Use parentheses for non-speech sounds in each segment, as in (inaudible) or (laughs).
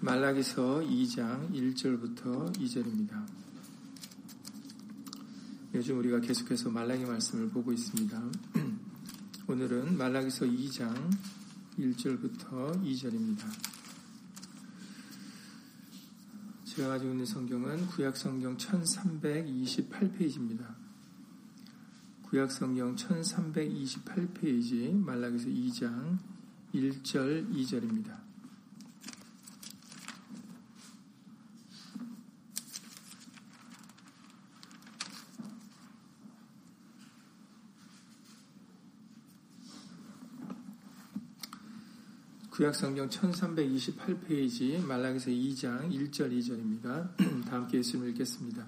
말라기서 2장 1절부터 2절입니다. 요즘 우리가 계속해서 말라기 말씀을 보고 있습니다. (clears throat) 오늘은 말라기서 2장 1절부터 2절입니다. 제가 가지고 있는 성경은 구약 성경 1328페이지입니다. 구약 성경 1328페이지 말라기서 2장 1절 2절입니다. 구약성경 1328페이지 말라기서 2장 1절 2절입니다. 다 함께 예수님 읽겠습니다.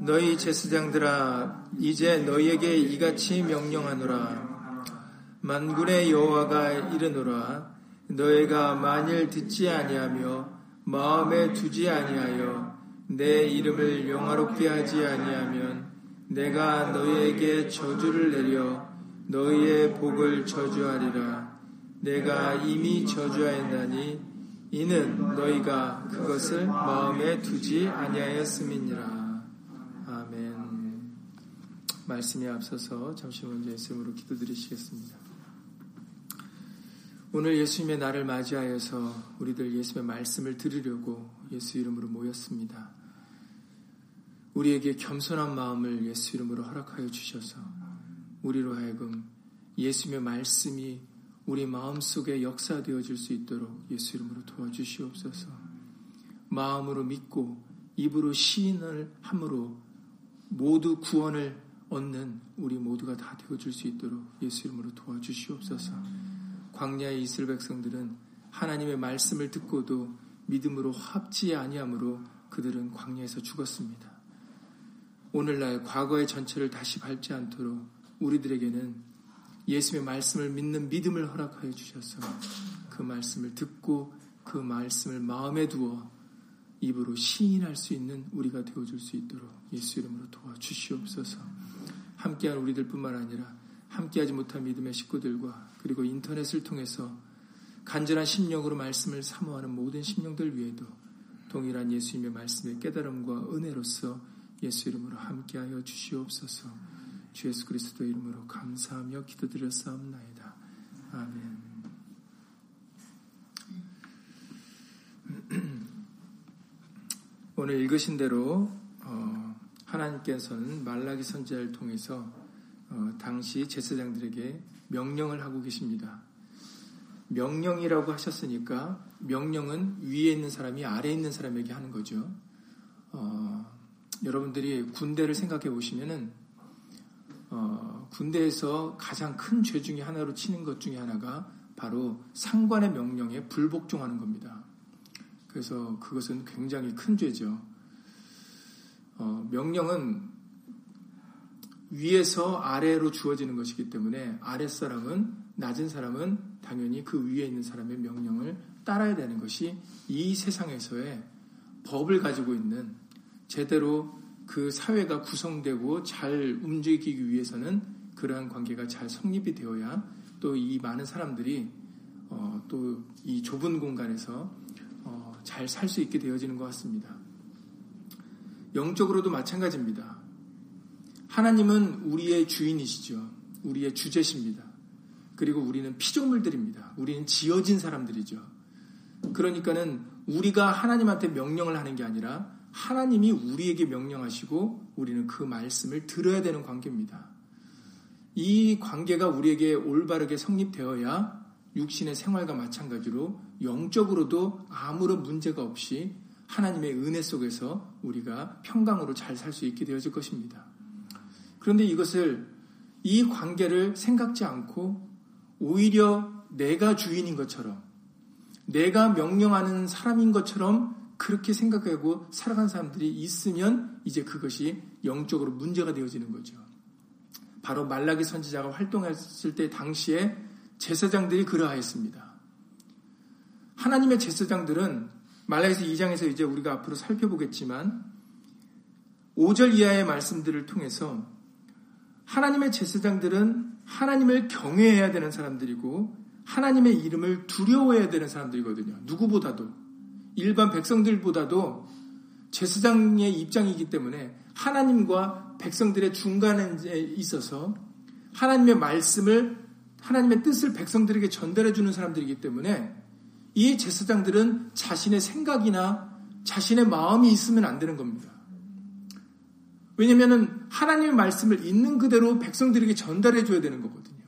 너희 제사장들아 이제 너희에게 이같이 명령하노라 만군의 여호와가 이르노라 너희가 만일 듣지 아니하며 마음에 두지 아니하여 내 이름을 영화롭게 하지 아니하면 내가 너희에게 저주를 내려 너희의 복을 저주하리라 내가 이미 저주하였나니 이는 너희가 그것을 마음에 두지 아니하였음이니라. 아멘. 말씀에 앞서서 잠시 먼저 예수님으로 기도드리시겠습니다. 오늘 예수님의 날을 맞이하여서 우리들 예수님의 말씀을 들으려고 예수 이름으로 모였습니다. 우리에게 겸손한 마음을 예수 이름으로 허락하여 주셔서 우리로 하여금 예수님의 말씀이 우리 마음속에 역사되어 질 수 있도록 예수 이름으로 도와주시옵소서. 마음으로 믿고 입으로 시인을 함으로 모두 구원을 얻는 우리 모두가 다 되어 줄 수 있도록 예수 이름으로 도와주시옵소서. 광야의 이스라엘 백성들은 하나님의 말씀을 듣고도 믿음으로 합지 아니함으로 그들은 광야에서 죽었습니다. 오늘날 과거의 전체를 다시 밟지 않도록 우리들에게는 예수의 말씀을 믿는 믿음을 허락하여 주셔서 그 말씀을 듣고 그 말씀을 마음에 두어 입으로 시인할 수 있는 우리가 되어줄 수 있도록 예수 이름으로 도와주시옵소서. 함께한 우리들 뿐만 아니라 함께하지 못한 믿음의 식구들과 그리고 인터넷을 통해서 간절한 심령으로 말씀을 사모하는 모든 심령들 위에도 동일한 예수님의 말씀의 깨달음과 은혜로서 예수 이름으로 함께하여 주시옵소서. 주 예수 그리스도 이름으로 감사하며 기도드렸사옵나이다. 아멘. (clears throat) 오늘 읽으신 대로 어, 하나님께서는 말라기 선지자를 통해서 어, 당시 제사장들에게 명령을 하고 계십니다. 명령이라고 하셨으니까 명령은 위에 있는 사람이 아래에 있는 사람에게 하는 거죠. 어, 여러분들이 군대를 생각해 보시면은 어, 군대에서 가장 큰 죄 중에 하나로 치는 것 중에 하나가 바로 상관의 명령에 불복종하는 겁니다. 그래서 그것은 굉장히 큰 죄죠. 어, 명령은 위에서 아래로 주어지는 것이기 때문에 아랫사람은 낮은 사람은 당연히 그 위에 있는 사람의 명령을 따라야 되는 것이 이 세상에서의 법을 가지고 있는 제대로 그 사회가 구성되고 잘 움직이기 위해서는 그러한 관계가 잘 성립이 되어야 또 이 많은 사람들이 어, 또 이 좁은 공간에서 어, 잘살 수 있게 되어지는 것 같습니다. 영적으로도 마찬가지입니다. 하나님은 우리의 주인이시죠. 우리의 주제십니다. 그리고 우리는 피조물들입니다. 우리는 지어진 사람들이죠. 그러니까는 우리가 하나님한테 명령을 하는 게 아니라 하나님이 우리에게 명령하시고 우리는 그 말씀을 들어야 되는 관계입니다. 이 관계가 우리에게 올바르게 성립되어야 육신의 생활과 마찬가지로 영적으로도 아무런 문제가 없이 하나님의 은혜 속에서 우리가 평강으로 잘 살 수 있게 되어질 것입니다. 그런데 이것을 이 관계를 생각지 않고 오히려 내가 주인인 것처럼 내가 명령하는 사람인 것처럼 그렇게 생각하고 살아간 사람들이 있으면 이제 그것이 영적으로 문제가 되어지는 거죠. 바로 말라기 선지자가 활동했을 때 당시에 제사장들이 그러하였습니다. 하나님의 제사장들은 말라기서 2장에서 이제 우리가 앞으로 살펴보겠지만 5절 이하의 말씀들을 통해서 하나님의 제사장들은 하나님을 경외해야 되는 사람들이고 하나님의 이름을 두려워해야 되는 사람들이거든요. 누구보다도 일반 백성들보다도 제사장의 입장이기 때문에 하나님과 백성들의 중간에 있어서 하나님의 말씀을 하나님의 뜻을 백성들에게 전달해 주는 사람들이기 때문에 이 제사장들은 자신의 생각이나 자신의 마음이 있으면 안 되는 겁니다. 왜냐하면 하나님의 말씀을 있는 그대로 백성들에게 전달해 줘야 되는 거거든요.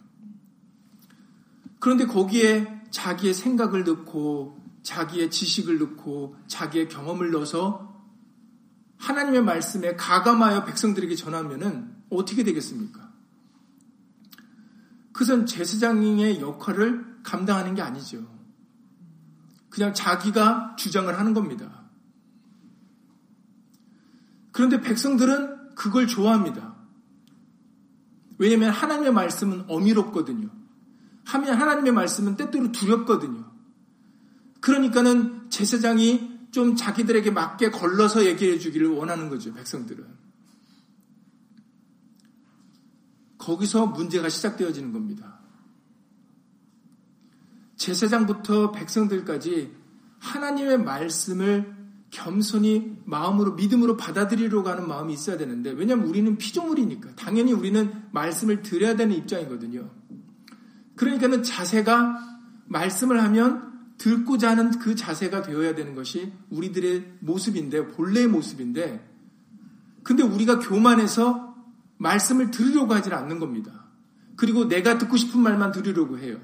그런데 거기에 자기의 생각을 넣고 자기의 지식을 넣고 자기의 경험을 넣어서 하나님의 말씀에 가감하여 백성들에게 전하면은 어떻게 되겠습니까? 그것은 제사장의 역할을 감당하는 게 아니죠. 그냥 자기가 주장을 하는 겁니다. 그런데 백성들은 그걸 좋아합니다. 왜냐하면 하나님의 말씀은 어미롭거든요. 하면 하나님의 말씀은 때때로 두렵거든요. 그러니까는 제사장이 좀 자기들에게 맞게 걸러서 얘기해 주기를 원하는 거죠, 백성들은. 거기서 문제가 시작되어지는 겁니다. 제사장부터 백성들까지 하나님의 말씀을 겸손히 마음으로 믿음으로 받아들이려고 하는 마음이 있어야 되는데 왜냐하면 우리는 피조물이니까 당연히 우리는 말씀을 드려야 되는 입장이거든요. 그러니까는 자세가 말씀을 하면 듣고자 하는 그 자세가 되어야 되는 것이 우리들의 모습인데 본래의 모습인데 근데 우리가 교만해서 말씀을 들으려고 하지 않는 겁니다. 그리고 내가 듣고 싶은 말만 들으려고 해요.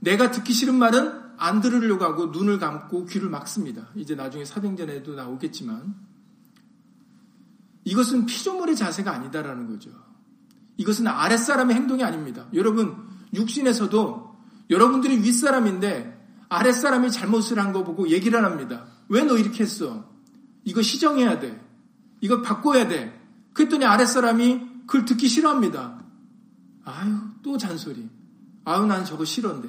내가 듣기 싫은 말은 안 들으려고 하고 눈을 감고 귀를 막습니다. 이제 나중에 사도전에도 나오겠지만 이것은 피조물의 자세가 아니다라는 거죠. 이것은 아랫사람의 행동이 아닙니다. 여러분 육신에서도 여러분들이 윗사람인데 아랫사람이 잘못을 한 거 보고 얘기를 합니다. 왜 너 이렇게 했어? 이거 시정해야 돼. 이거 바꿔야 돼. 그랬더니 아랫사람이 그걸 듣기 싫어합니다. 아유, 또 잔소리. 아유, 난 저거 싫은데.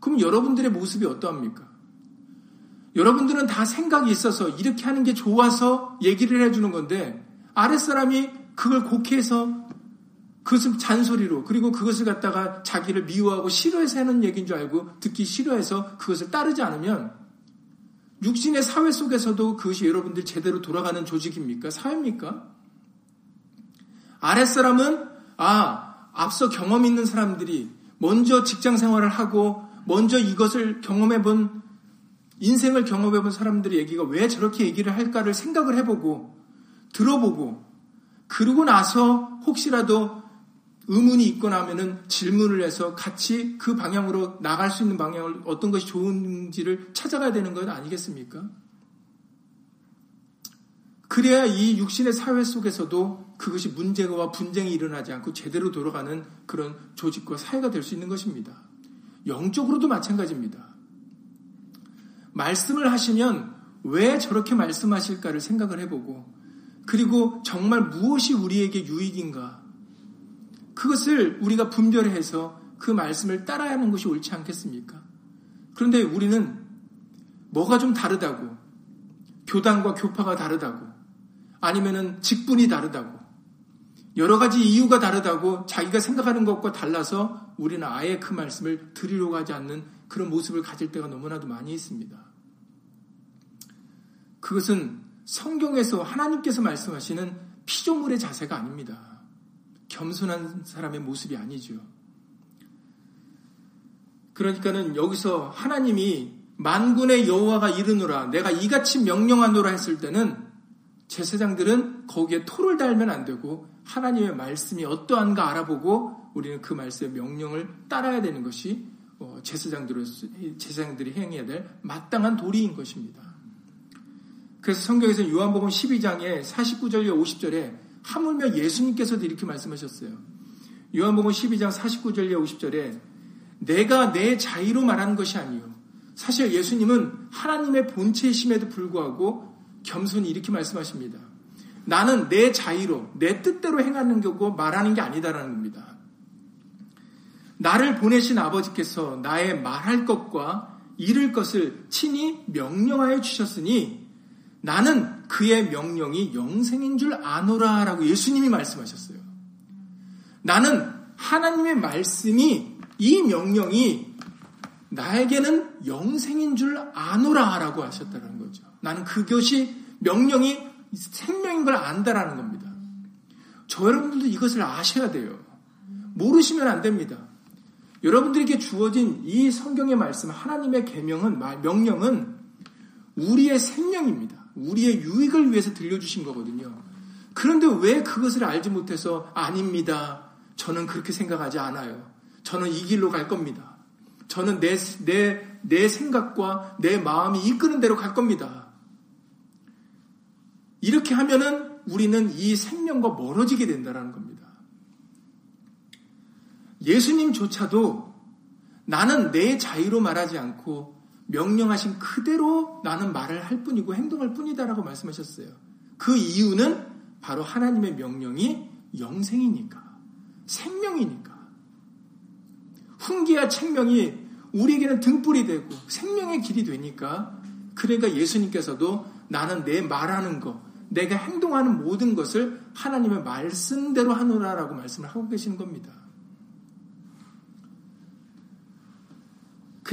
그럼 여러분들의 모습이 어떠합니까? 여러분들은 다 생각이 있어서 이렇게 하는 게 좋아서 얘기를 해주는 건데, 아랫사람이 그걸 곡해서 그것은 잔소리로 그리고 그것을 갖다가 자기를 미워하고 싫어해서 하는 얘기인 줄 알고 듣기 싫어해서 그것을 따르지 않으면 육신의 사회 속에서도 그것이 여러분들 제대로 돌아가는 조직입니까? 사회입니까? 아랫사람은 아 앞서 경험 있는 사람들이 먼저 직장 생활을 하고 먼저 이것을 경험해 본 인생을 경험해 본 사람들의 얘기가 왜 저렇게 얘기를 할까를 생각을 해보고 들어보고 그러고 나서 혹시라도 의문이 있거나 하면은 질문을 해서 같이 그 방향으로 나갈 수 있는 방향을 어떤 것이 좋은지를 찾아가야 되는 건 아니겠습니까? 그래야 이 육신의 사회 속에서도 그것이 문제와 분쟁이 일어나지 않고 제대로 돌아가는 그런 조직과 사회가 될 수 있는 것입니다. 영적으로도 마찬가지입니다. 말씀을 하시면 왜 저렇게 말씀하실까를 생각을 해보고 그리고 정말 무엇이 우리에게 유익인가 그것을 우리가 분별해서 그 말씀을 따라야 하는 것이 옳지 않겠습니까? 그런데 우리는 뭐가 좀 다르다고, 교단과 교파가 다르다고, 아니면은 직분이 다르다고, 여러 가지 이유가 다르다고 자기가 생각하는 것과 달라서 우리는 아예 그 말씀을 드리려고 하지 않는 그런 모습을 가질 때가 너무나도 많이 있습니다. 그것은 성경에서 하나님께서 말씀하시는 피조물의 자세가 아닙니다. 겸손한 사람의 모습이 아니죠. 그러니까는 여기서 하나님이 만군의 여호와가 이르노라 내가 이같이 명령하노라 했을 때는 제사장들은 거기에 토를 달면 안 되고 하나님의 말씀이 어떠한가 알아보고 우리는 그 말씀의 명령을 따라야 되는 것이 어, 제사장들을 제사장들이 행해야 될 마땅한 도리인 것입니다. 그래서 성경에서 요한복음 12장에 49절에 50절에 하물며 예수님께서도 이렇게 말씀하셨어요. 요한복음 12장 49절에 50절에 내가 내 자의로 말하는 것이 아니요. 사실 예수님은 하나님의 본체이심에도 불구하고 겸손히 이렇게 말씀하십니다. 나는 내 자의로, 내 뜻대로 행하는 거고 말하는 게 아니다라는 겁니다. 나를 보내신 아버지께서 나의 말할 것과 이룰 것을 친히 명령하여 주셨으니 나는 그의 명령이 영생인 줄 아노라 라고 예수님이 말씀하셨어요. 나는 하나님의 말씀이 이 명령이 나에게는 영생인 줄 아노라 라고 하셨다는 거죠. 나는 그것이 명령이 생명인 걸 안다라는 겁니다. 저 여러분들도 이것을 아셔야 돼요. 모르시면 안 됩니다. 여러분들에게 주어진 이 성경의 말씀, 하나님의 계명은 명령은 우리의 생명입니다. 우리의 유익을 위해서 들려주신 거거든요. 그런데 왜 그것을 알지 못해서 아닙니다. 저는 그렇게 생각하지 않아요. 저는 이 길로 갈 겁니다. 저는 내, 내, 내 생각과 내 마음이 이끄는 대로 갈 겁니다. 이렇게 하면은 우리는 이 생명과 멀어지게 된다는 겁니다. 예수님조차도 나는 내 자유로 말하지 않고 명령하신 그대로 나는 말을 할 뿐이고 행동할 뿐이다라고 말씀하셨어요. 그 이유는 바로 하나님의 명령이 영생이니까, 생명이니까. 훈계와 책명이 우리에게는 등불이 되고 생명의 길이 되니까 그러니까 예수님께서도 나는 내 말하는 것, 내가 행동하는 모든 것을 하나님의 말씀대로 하노라라고 말씀을 하고 계시는 겁니다.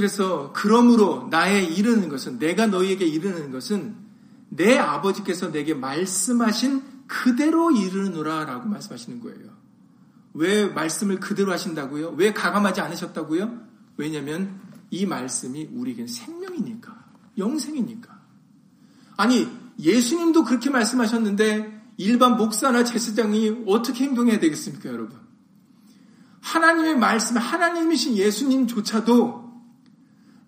그래서 그러므로 나의 이르는 것은 내가 너희에게 이르는 것은 내 아버지께서 내게 말씀하신 그대로 이르노라라고 말씀하시는 거예요. 왜 말씀을 그대로 하신다고요? 왜 가감하지 않으셨다고요? 왜냐하면 이 말씀이 우리에게 생명이니까 영생이니까. 아니 예수님도 그렇게 말씀하셨는데 일반 목사나 제사장이 어떻게 행동해야 되겠습니까, 여러분? 하나님의 말씀, 하나님이신 예수님조차도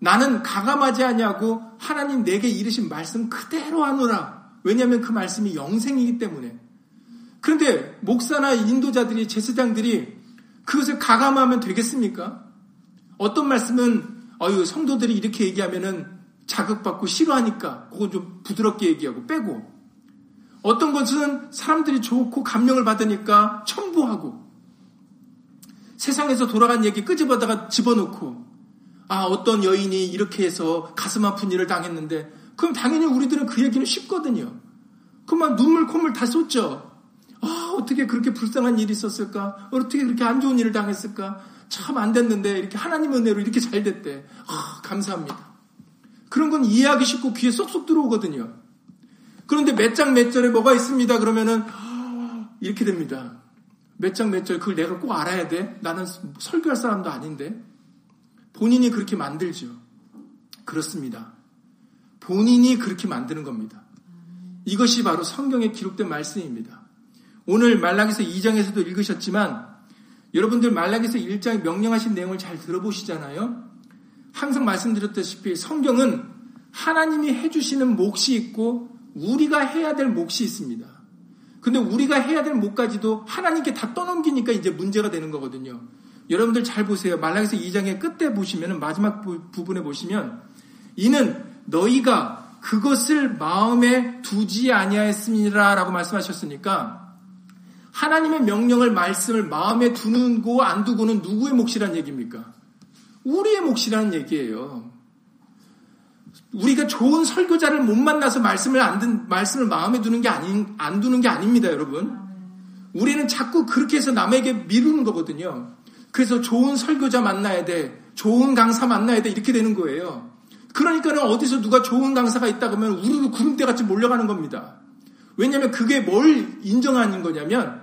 나는 가감하지 않냐고 하나님 내게 이르신 말씀 그대로 하노라. 왜냐하면 그 말씀이 영생이기 때문에. 그런데 목사나 인도자들이 제사장들이 그것을 가감하면 되겠습니까? 어떤 말씀은 어유 성도들이 이렇게 얘기하면은 자극받고 싫어하니까 그건 좀 부드럽게 얘기하고 빼고 어떤 것은 사람들이 좋고 감명을 받으니까 첨부하고 세상에서 돌아간 얘기 끄집어다가 집어넣고 아, 어떤 여인이 이렇게 해서 가슴 아픈 일을 당했는데, 그럼 당연히 우리들은 그 얘기는 쉽거든요. 그만 눈물, 콧물 다 쏟죠. 아, 어떻게 그렇게 불쌍한 일이 있었을까? 어떻게 그렇게 안 좋은 일을 당했을까? 참 안 됐는데, 이렇게 하나님 은혜로 이렇게 잘 됐대. 아, 감사합니다. 그런 건 이해하기 쉽고 귀에 쏙쏙 들어오거든요. 그런데 몇 장 몇 절에 뭐가 있습니다. 그러면은, 아, 이렇게 됩니다. 몇 장 몇 절, 그걸 내가 꼭 알아야 돼? 나는 설교할 사람도 아닌데. 본인이 그렇게 만들죠. 그렇습니다. 본인이 그렇게 만드는 겁니다. 이것이 바로 성경에 기록된 말씀입니다. 오늘 말라기서 2장에서도 읽으셨지만 여러분들 말라기서 1장에 명령하신 내용을 잘 들어보시잖아요. 항상 말씀드렸다시피 성경은 하나님이 해주시는 몫이 있고 우리가 해야 될 몫이 있습니다. 근데 우리가 해야 될 몫까지도 하나님께 다 떠넘기니까 이제 문제가 되는 거거든요. 여러분들 잘 보세요. 말라기서 2장의 끝에 보시면 마지막 부분에 보시면 이는 너희가 그것을 마음에 두지 아니하였습니다라고 말씀하셨으니까 하나님의 명령을 말씀을 마음에 두는 고 안 두고는 누구의 몫이란 얘기입니까? 우리의 몫이라는 얘기예요. 우리가 좋은 설교자를 못 만나서 말씀을 안 든, 말씀을 마음에 두는 게 아닌, 안 두는 게 아닙니다, 여러분. 우리는 자꾸 그렇게 해서 남에게 미루는 거거든요. 그래서 좋은 설교자 만나야 돼. 좋은 강사 만나야 돼. 이렇게 되는 거예요. 그러니까는 어디서 누가 좋은 강사가 있다 그러면 우르르 구름대 같이 몰려가는 겁니다. 왜냐하면 그게 뭘 인정하는 거냐면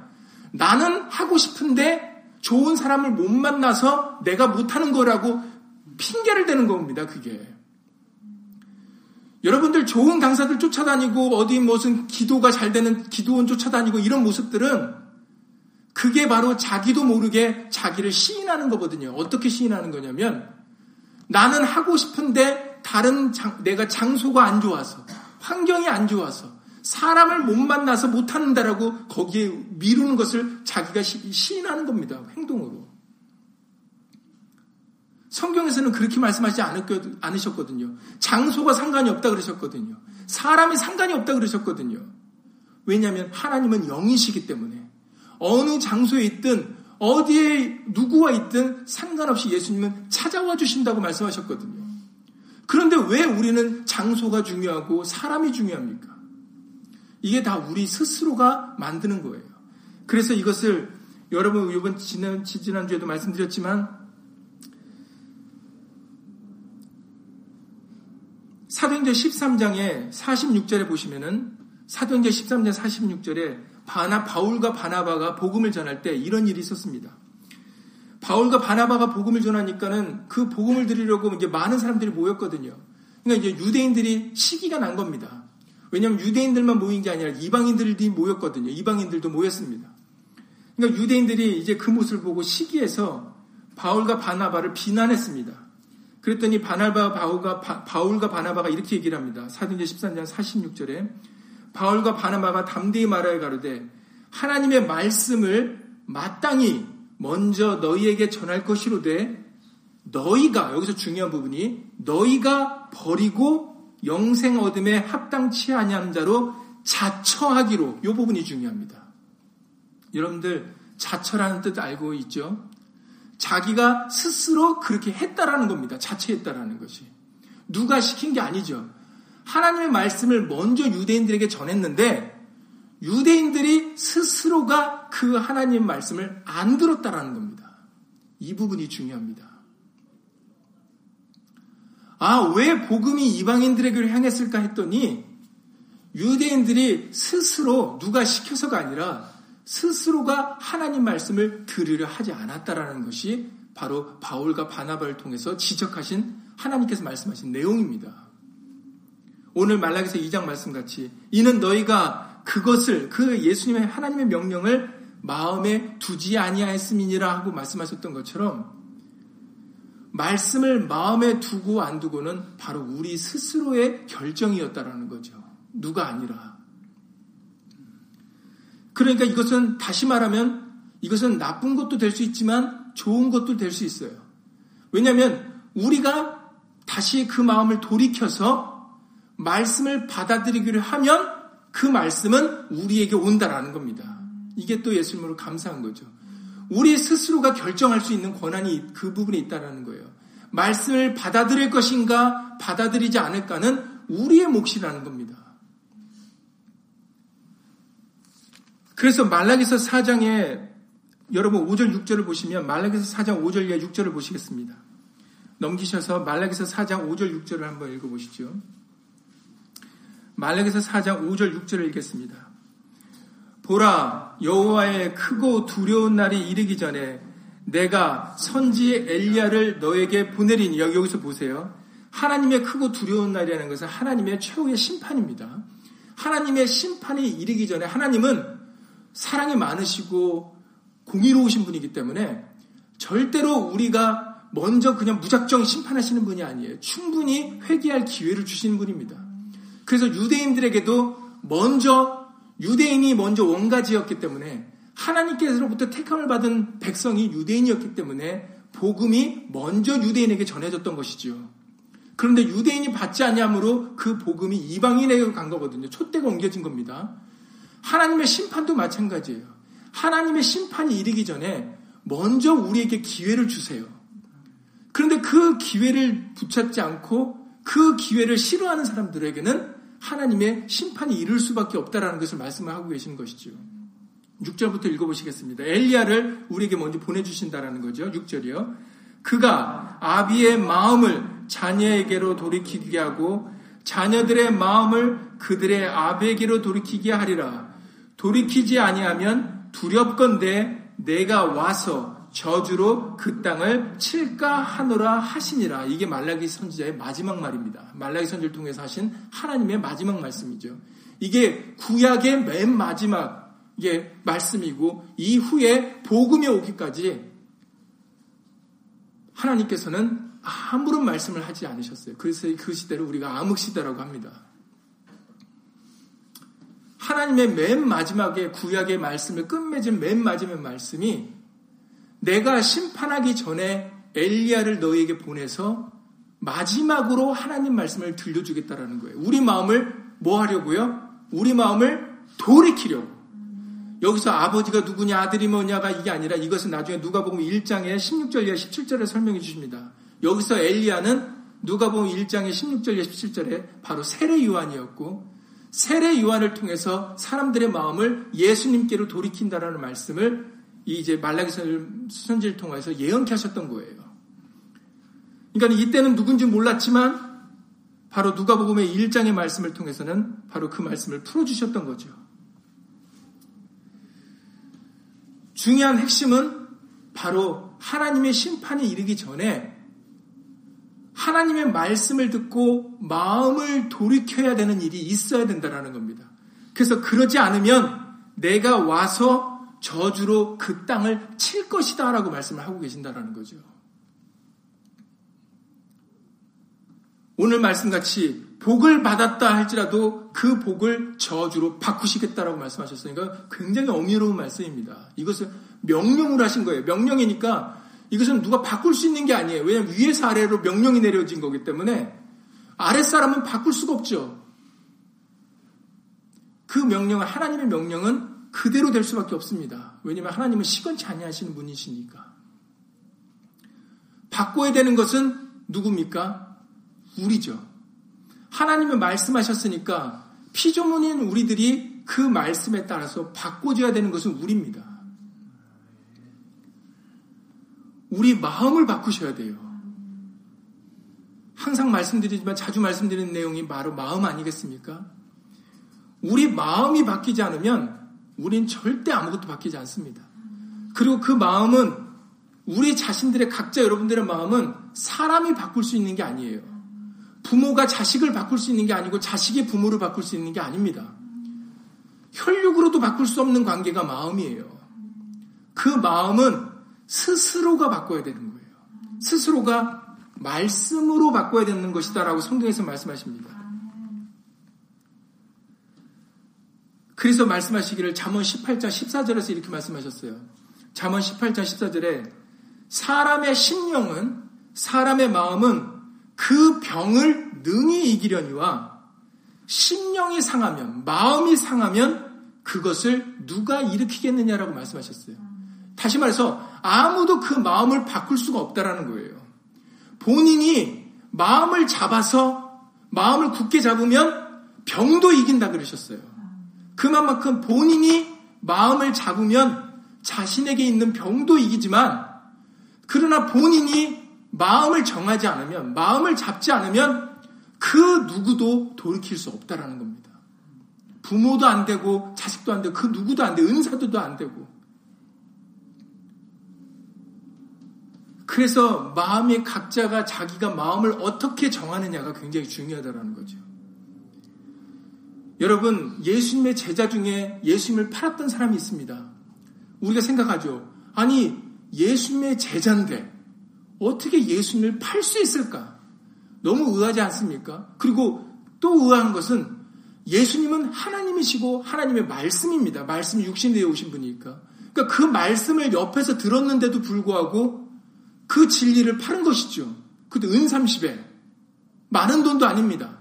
나는 하고 싶은데 좋은 사람을 못 만나서 내가 못하는 거라고 핑계를 대는 겁니다. 그게. 여러분들 좋은 강사들 쫓아다니고 어디 무슨 기도가 잘 되는 기도원 쫓아다니고 이런 모습들은 그게 바로 자기도 모르게 자기를 시인하는 거거든요. 어떻게 시인하는 거냐면 나는 하고 싶은데 다른 장, 내가 장소가 안 좋아서 환경이 안 좋아서 사람을 못 만나서 못 한다라고 거기에 미루는 것을 자기가 시, 시인하는 겁니다. 행동으로. 성경에서는 그렇게 말씀하지 않으셨거든요. 장소가 상관이 없다 그러셨거든요. 사람이 상관이 없다 그러셨거든요. 왜냐하면 하나님은 영이시기 때문에 어느 장소에 있든 어디에 누구와 있든 상관없이 예수님은 찾아와 주신다고 말씀하셨거든요. 그런데 왜 우리는 장소가 중요하고 사람이 중요합니까? 이게 다 우리 스스로가 만드는 거예요. 그래서 이것을 여러분 이번 지난 지난주에도 말씀드렸지만 사도행전 13장에 46절에 보시면은 사도행전 13장 46절에 바나 바울과 바나바가 복음을 전할 때 이런 일이 있었습니다. 바울과 바나바가 복음을 전하니까는 그 복음을 들으려고 이제 많은 사람들이 모였거든요. 그러니까 이제 유대인들이 시기가 난 겁니다. 왜냐하면 유대인들만 모인 게 아니라 이방인들이 모였거든요. 이방인들도 모였습니다. 그러니까 유대인들이 이제 그 모습을 보고 시기해서 바울과 바나바를 비난했습니다. 그랬더니 바나바 바울과 바울과 바나바가 이렇게 얘기를 합니다. 사도행전 13장 46절에 바울과 바나바가 담대히 말하여 가로되 하나님의 말씀을 마땅히 먼저 너희에게 전할 것이로되 너희가 여기서 중요한 부분이 너희가 버리고 영생 얻음에 합당치 아니한 자로 자처하기로 이 부분이 중요합니다. 여러분들 자처라는 뜻 알고 있죠? 자기가 스스로 그렇게 했다라는 겁니다. 자처했다라는 것이. 누가 시킨 게 아니죠. 하나님의 말씀을 먼저 유대인들에게 전했는데 유대인들이 스스로가 그 하나님 말씀을 안 들었다라는 겁니다. 이 부분이 중요합니다. 아, 왜 복음이 이방인들에게 향했을까 했더니 유대인들이 스스로 누가 시켜서가 아니라 스스로가 하나님 말씀을 들으려 하지 않았다라는 것이 바로 바울과 바나바를 통해서 지적하신 하나님께서 말씀하신 내용입니다. 오늘 말라기서 2장 말씀 같이 이는 너희가 그것을 그 예수님의 하나님의 명령을 마음에 두지 아니하였음이니라 하고 말씀하셨던 것처럼 말씀을 마음에 두고 안 두고는 바로 우리 스스로의 결정이었다라는 거죠. 누가 아니라. 그러니까 이것은 다시 말하면 이것은 나쁜 것도 될 수 있지만 좋은 것도 될 수 있어요. 왜냐하면 우리가 다시 그 마음을 돌이켜서 말씀을 받아들이기를 하면 그 말씀은 우리에게 온다라는 겁니다. 이게 또 예수님으로 감사한 거죠. 우리 스스로가 결정할 수 있는 권한이 그 부분에 있다라는 거예요. 말씀을 받아들일 것인가 받아들이지 않을까는 우리의 몫이라는 겁니다. 그래서 말라기서 4장에 여러분 5절 6절을 보시면 말라기서 4장 5절 이하 6절을 보시겠습니다. 넘기셔서 말라기서 4장 5절 6절을 한번 읽어 보시죠. 말라기서 4장 5절 6절을 읽겠습니다. 보라 여호와의 크고 두려운 날이 이르기 전에 내가 선지 엘리야를 너에게 보내리니 여기 여기서 보세요. 하나님의 크고 두려운 날이라는 것은 하나님의 최후의 심판입니다. 하나님의 심판이 이르기 전에 하나님은 사랑이 많으시고 공의로우신 분이기 때문에 절대로 우리가 먼저 그냥 무작정 심판하시는 분이 아니에요. 충분히 회개할 기회를 주시는 분입니다. 그래서 유대인들에게도 먼저 유대인이 먼저 원가지였기 때문에 하나님께서로부터 택함을 받은 백성이 유대인이었기 때문에 복음이 먼저 유대인에게 전해졌던 것이죠. 그런데 유대인이 받지 않냐므로 그 복음이 이방인에게 간 거거든요. 촛대가 옮겨진 겁니다. 하나님의 심판도 마찬가지예요. 하나님의 심판이 이르기 전에 먼저 우리에게 기회를 주세요. 그런데 그 기회를 붙잡지 않고 그 기회를 싫어하는 사람들에게는 하나님의 심판이 이를 수밖에 없다라는 것을 말씀을 하고 계신 것이죠. 6절부터 읽어보시겠습니다. 엘리야를 우리에게 먼저 보내주신다라는 거죠. 6절이요. 그가 아비의 마음을 자녀에게로 돌이키게 하고 자녀들의 마음을 그들의 아비에게로 돌이키게 하리라. 돌이키지 아니하면 두렵건대 내가 와서 저주로 그 땅을 칠까 하노라 하시니라. 이게 말라기 선지자의 마지막 말입니다. 말라기 선지를 통해서 하신 하나님의 마지막 말씀이죠. 이게 구약의 맨 마지막 의 말씀이고 이후에 복음이 오기까지 하나님께서는 아무런 말씀을 하지 않으셨어요. 그래서 그 시대를 우리가 암흑 시대라고 합니다. 하나님의 맨 마지막에 구약의 말씀을 끝맺은 맨 마지막 말씀이 내가 심판하기 전에 엘리야를 너희에게 보내서 마지막으로 하나님 말씀을 들려주겠다라는 거예요. 우리 마음을 뭐 하려고요? 우리 마음을 돌이키려고. 여기서 아버지가 누구냐, 아들이 뭐냐가 이게 아니라 이것은 나중에 누가 보면 1장에 16절 이 17절에 설명해 주십니다. 여기서 엘리야는 누가 보면 1장의 16절 이 17절에 바로 세례 요한이었고 세례 요한을 통해서 사람들의 마음을 예수님께로 돌이킨다라는 말씀을 이제 말라기 선지를 통해서 예언케 하셨던 거예요. 그러니까 이때는 누군지 몰랐지만 바로 누가복음의 1장의 말씀을 통해서는 바로 그 말씀을 풀어 주셨던 거죠. 중요한 핵심은 바로 하나님의 심판이 이르기 전에 하나님의 말씀을 듣고 마음을 돌이켜야 되는 일이 있어야 된다는 겁니다. 그래서 그러지 않으면 내가 와서 저주로 그 땅을 칠 것이다 라고 말씀을 하고 계신다라는 거죠. 오늘 말씀같이 복을 받았다 할지라도 그 복을 저주로 바꾸시겠다라고 말씀하셨으니까 굉장히 어미로운 말씀입니다. 이것을 명령을 하신 거예요. 명령이니까 이것은 누가 바꿀 수 있는 게 아니에요. 왜냐하면 위에서 아래로 명령이 내려진 거기 때문에 아랫사람은 바꿀 수가 없죠. 그 명령은 하나님의 명령은 그대로 될 수밖에 없습니다. 왜냐하면 하나님은 시건치 아니하시는 분이시니까. 바꿔야 되는 것은 누굽니까? 우리죠. 하나님은 말씀하셨으니까 피조문인 우리들이 그 말씀에 따라서 바꿔줘야 되는 것은 우리입니다. 우리 마음을 바꾸셔야 돼요. 항상 말씀드리지만 자주 말씀드리는 내용이 바로 마음 아니겠습니까? 우리 마음이 바뀌지 않으면 우린 절대 아무것도 바뀌지 않습니다. 그리고 그 마음은 우리 자신들의 각자 여러분들의 마음은 사람이 바꿀 수 있는 게 아니에요. 부모가 자식을 바꿀 수 있는 게 아니고 자식이 부모를 바꿀 수 있는 게 아닙니다. 혈육으로도 바꿀 수 없는 관계가 마음이에요. 그 마음은 스스로가 바꿔야 되는 거예요. 스스로가 말씀으로 바꿔야 되는 것이다라고 성경에서 말씀하십니다. 그래서 말씀하시기를 잠언 18장 14절에서 이렇게 말씀하셨어요. 잠언 18장 14절에 사람의 심령은 사람의 마음은 그 병을 능히 이기려니와 심령이 상하면 마음이 상하면 그것을 누가 일으키겠느냐라고 말씀하셨어요. 다시 말해서 아무도 그 마음을 바꿀 수가 없다라는 거예요. 본인이 마음을 잡아서 마음을 굳게 잡으면 병도 이긴다 그러셨어요. 그만큼 본인이 마음을 잡으면 자신에게 있는 병도 이기지만 그러나 본인이 마음을 정하지 않으면 마음을 잡지 않으면 그 누구도 돌이킬 수 없다라는 겁니다. 부모도 안 되고 자식도 안 되고 그 누구도 안 되고 은사도도 안 되고 그래서 마음의 각자가 자기가 마음을 어떻게 정하느냐가 굉장히 중요하다는 거죠. 여러분, 예수님의 제자 중에 예수님을 팔았던 사람이 있습니다. 우리가 생각하죠. 아니, 예수님의 제자인데 어떻게 예수님을 팔 수 있을까? 너무 의아하지 않습니까? 그리고 또 의아한 것은 예수님은 하나님이시고 하나님의 말씀입니다. 말씀이 육신되어 오신 분이니까. 그러니까 그 말씀을 옆에서 들었는데도 불구하고 그 진리를 파는 것이죠. 그것도 은 30에. 많은 돈도 아닙니다.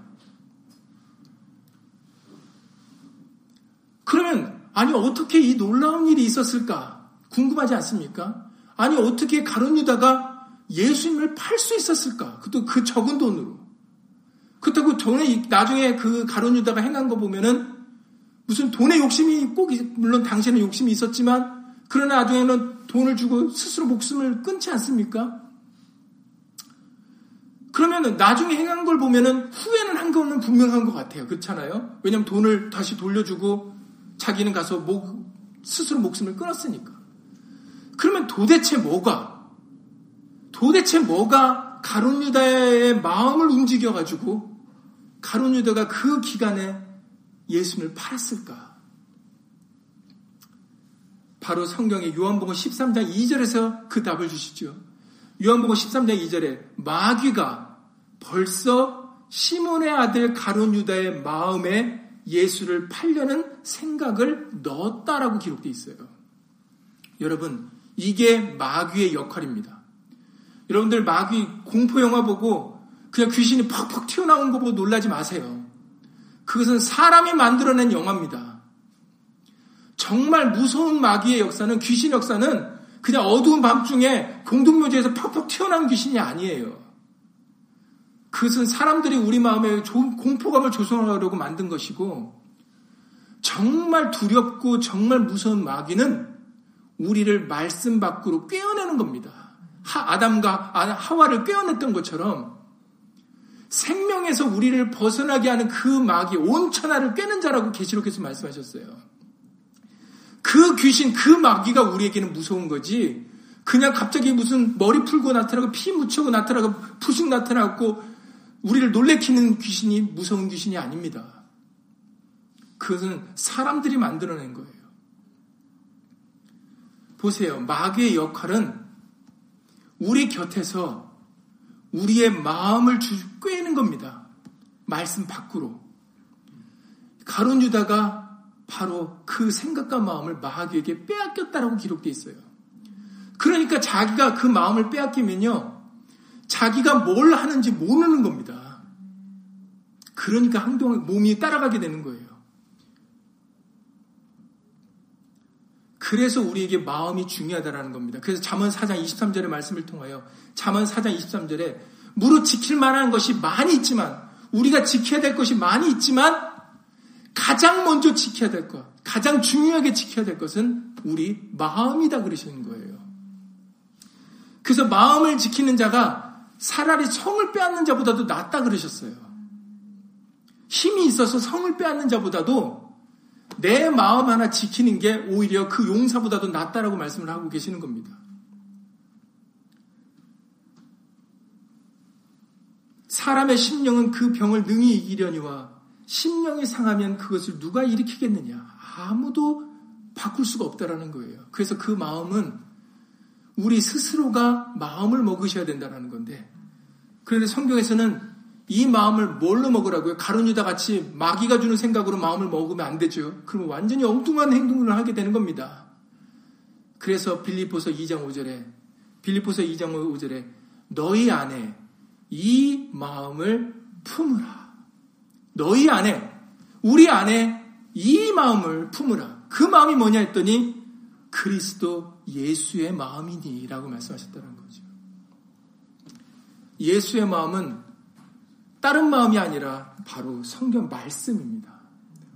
그러면, 아니, 어떻게 이 놀라운 일이 있었을까? 궁금하지 않습니까? 아니, 어떻게 가론유다가 예수님을 팔 수 있었을까? 그것도 그 적은 돈으로. 그렇다고 돈에, 나중에 그 가론유다가 행한 거 보면은 무슨 돈에 욕심이 꼭, 물론 당시에는 욕심이 있었지만, 그러나 나중에는 돈을 주고 스스로 목숨을 끊지 않습니까? 그러면 나중에 행한 걸 보면은 후회는 한 거는 분명한 것 같아요. 그렇잖아요? 왜냐면 돈을 다시 돌려주고 자기는 가서 목, 스스로 목숨을 끊었으니까. 그러면 도대체 뭐가, 도대체 뭐가 가론유다의 마음을 움직여가지고 가론유다가 그 기간에 예수님을 팔았을까? 바로 성경의 요한복음 13장 2절에서 그 답을 주시죠. 요한복음 13장 2절에 마귀가 벌써 시몬의 아들 가론 유다의 마음에 예수를 팔려는 생각을 넣었다라고 기록되어 있어요. 여러분, 이게 마귀의 역할입니다. 여러분들 마귀 공포 영화 보고 그냥 귀신이 퍽퍽 튀어나온 거 보고 놀라지 마세요. 그것은 사람이 만들어낸 영화입니다. 정말 무서운 마귀의 역사는 귀신 역사는 그냥 어두운 밤중에 공동묘지에서 퍽퍽 튀어나온 귀신이 아니에요. 그것은 사람들이 우리 마음에 공포감을 조성하려고 만든 것이고 정말 두렵고 정말 무서운 마귀는 우리를 말씀 밖으로 꿰어내는 겁니다. 하, 아담과 하와를 꿰어냈던 것처럼 생명에서 우리를 벗어나게 하는 그 마귀 온 천하를 꿰는 자라고 계시록에서 말씀하셨어요. 그 귀신 그 마귀가 우리에게는 무서운 거지. 그냥 갑자기 무슨 머리 풀고 나타나고 피 묻히고 나타나고 푸식 나타나고 우리를 놀래키는 귀신이 무서운 귀신이 아닙니다. 그것은 사람들이 만들어낸 거예요. 보세요. 마귀의 역할은 우리 곁에서 우리의 마음을 꿰는 겁니다. 말씀 밖으로. 가론 유다가 바로 그 생각과 마음을 마귀에게 빼앗겼다라고 기록되어 있어요. 그러니까 자기가 그 마음을 빼앗기면요. 자기가 뭘 하는지 모르는 겁니다. 그러니까 행동, 몸이 따라가게 되는 거예요. 그래서 우리에게 마음이 중요하다라는 겁니다. 그래서 잠언 4장 23절의 말씀을 통하여 잠언 4장 23절에 무릇 지킬 만한 것이 많이 있지만 우리가 지켜야 될 것이 많이 있지만 가장 먼저 지켜야 될 것, 가장 중요하게 지켜야 될 것은 우리 마음이다 그러시는 거예요. 그래서 마음을 지키는 자가 차라리 성을 빼앗는 자보다도 낫다 그러셨어요. 힘이 있어서 성을 빼앗는 자보다도 내 마음 하나 지키는 게 오히려 그 용사보다도 낫다라고 말씀을 하고 계시는 겁니다. 사람의 심령은 그 병을 능히 이기려니와 심령이 상하면 그것을 누가 일으키겠느냐? 아무도 바꿀 수가 없다라는 거예요. 그래서 그 마음은 우리 스스로가 마음을 먹으셔야 된다는 건데, 그런데 성경에서는 이 마음을 뭘로 먹으라고요? 가론유다 같이 마귀가 주는 생각으로 마음을 먹으면 안 되죠. 그러면 완전히 엉뚱한 행동을 하게 되는 겁니다. 그래서 빌리포서 2장 5절에 빌리포서 2장 5절에 너희 안에 이 마음을 품으라. 너희 안에 우리 안에 이 마음을 품으라. 그 마음이 뭐냐 했더니 그리스도 예수의 마음이니 라고 말씀하셨다는 거죠. 예수의 마음은 다른 마음이 아니라 바로 성경 말씀입니다.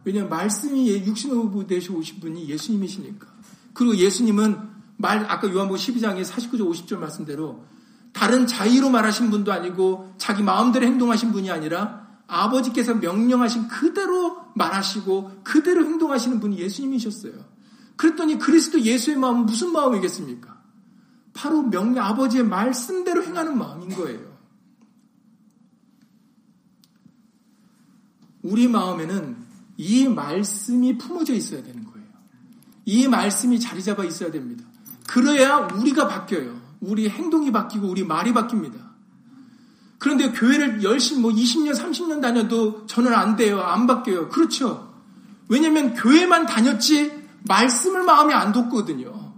왜냐하면 말씀이 육신으로 되시고 오신 분이 예수님이시니까. 그리고 예수님은 말, 아까 요한복음 12장에 49절 50절 말씀대로 다른 자의로 말하신 분도 아니고 자기 마음대로 행동하신 분이 아니라 아버지께서 명령하신 그대로 말하시고 그대로 행동하시는 분이 예수님이셨어요. 그랬더니 그리스도 예수의 마음은 무슨 마음이겠습니까? 바로 명령, 아버지의 말씀대로 행하는 마음인 거예요. 우리 마음에는 이 말씀이 품어져 있어야 되는 거예요. 이 말씀이 자리 잡아 있어야 됩니다. 그래야 우리가 바뀌어요. 우리 행동이 바뀌고 우리 말이 바뀝니다. 그런데 교회를 열심히 뭐 20년, 30년 다녀도 저는 안 돼요. 안 바뀌어요. 그렇죠. 왜냐면 교회만 다녔지 말씀을 마음에 안 뒀거든요.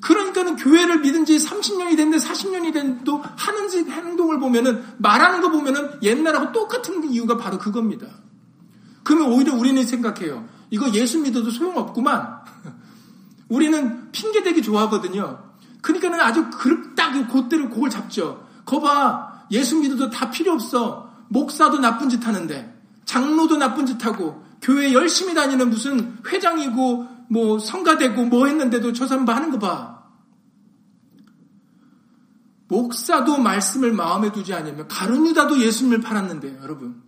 그러니까는 교회를 믿은 지 30년이 됐는데 40년이 됐는데도 하는 행동을 보면은 말하는 거 보면은 옛날하고 똑같은 이유가 바로 그겁니다. 그러면 오히려 우리는 생각해요. 이거 예수 믿어도 소용없구만. (laughs) 우리는 핑계대기 좋아하거든요. 그러니까는 아주 딱 그대로 그걸 잡죠. 거봐. 예수 믿어도 다 필요 없어. 목사도 나쁜 짓 하는데, 장로도 나쁜 짓 하고, 교회 열심히 다니는 무슨 회장이고, 뭐 성가되고 뭐 했는데도 저 사람 뭐 하는 거 봐. 목사도 말씀을 마음에 두지 않으면 가룟유다도 예수님을 팔았는데 여러분.